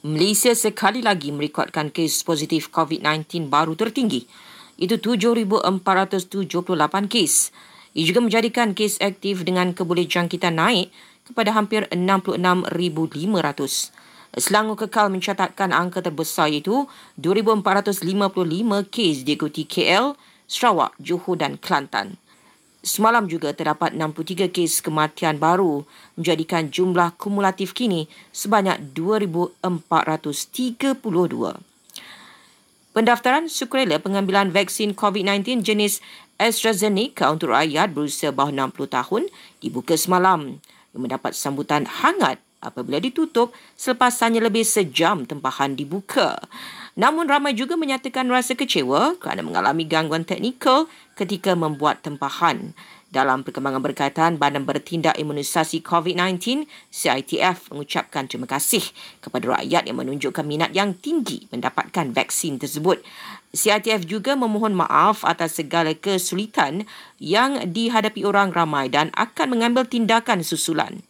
Malaysia sekali lagi merekodkan kes positif COVID-19 baru tertinggi. Itu 7,478 kes. Ia juga menjadikan kes aktif dengan kebolehjangkitan naik kepada hampir 66,500. Selangor kekal mencatatkan angka terbesar iaitu 2,455 kes diikuti KL, Sarawak, Johor dan Kelantan. Semalam juga terdapat 63 kes kematian baru menjadikan jumlah kumulatif kini sebanyak 2,432. Pendaftaran sukarela pengambilan vaksin COVID-19 jenis AstraZeneca untuk rakyat berusia bawah 60 tahun dibuka semalam yang mendapat sambutan hangat apabila ditutup selepas hanya lebih sejam tempahan dibuka. Namun ramai juga menyatakan rasa kecewa kerana mengalami gangguan teknikal ketika membuat tempahan. Dalam perkembangan berkaitan, Badan Bertindak Imunisasi COVID-19, CITF mengucapkan terima kasih kepada rakyat yang menunjukkan minat yang tinggi mendapatkan vaksin tersebut. CITF juga memohon maaf atas segala kesulitan yang dihadapi orang ramai dan akan mengambil tindakan susulan.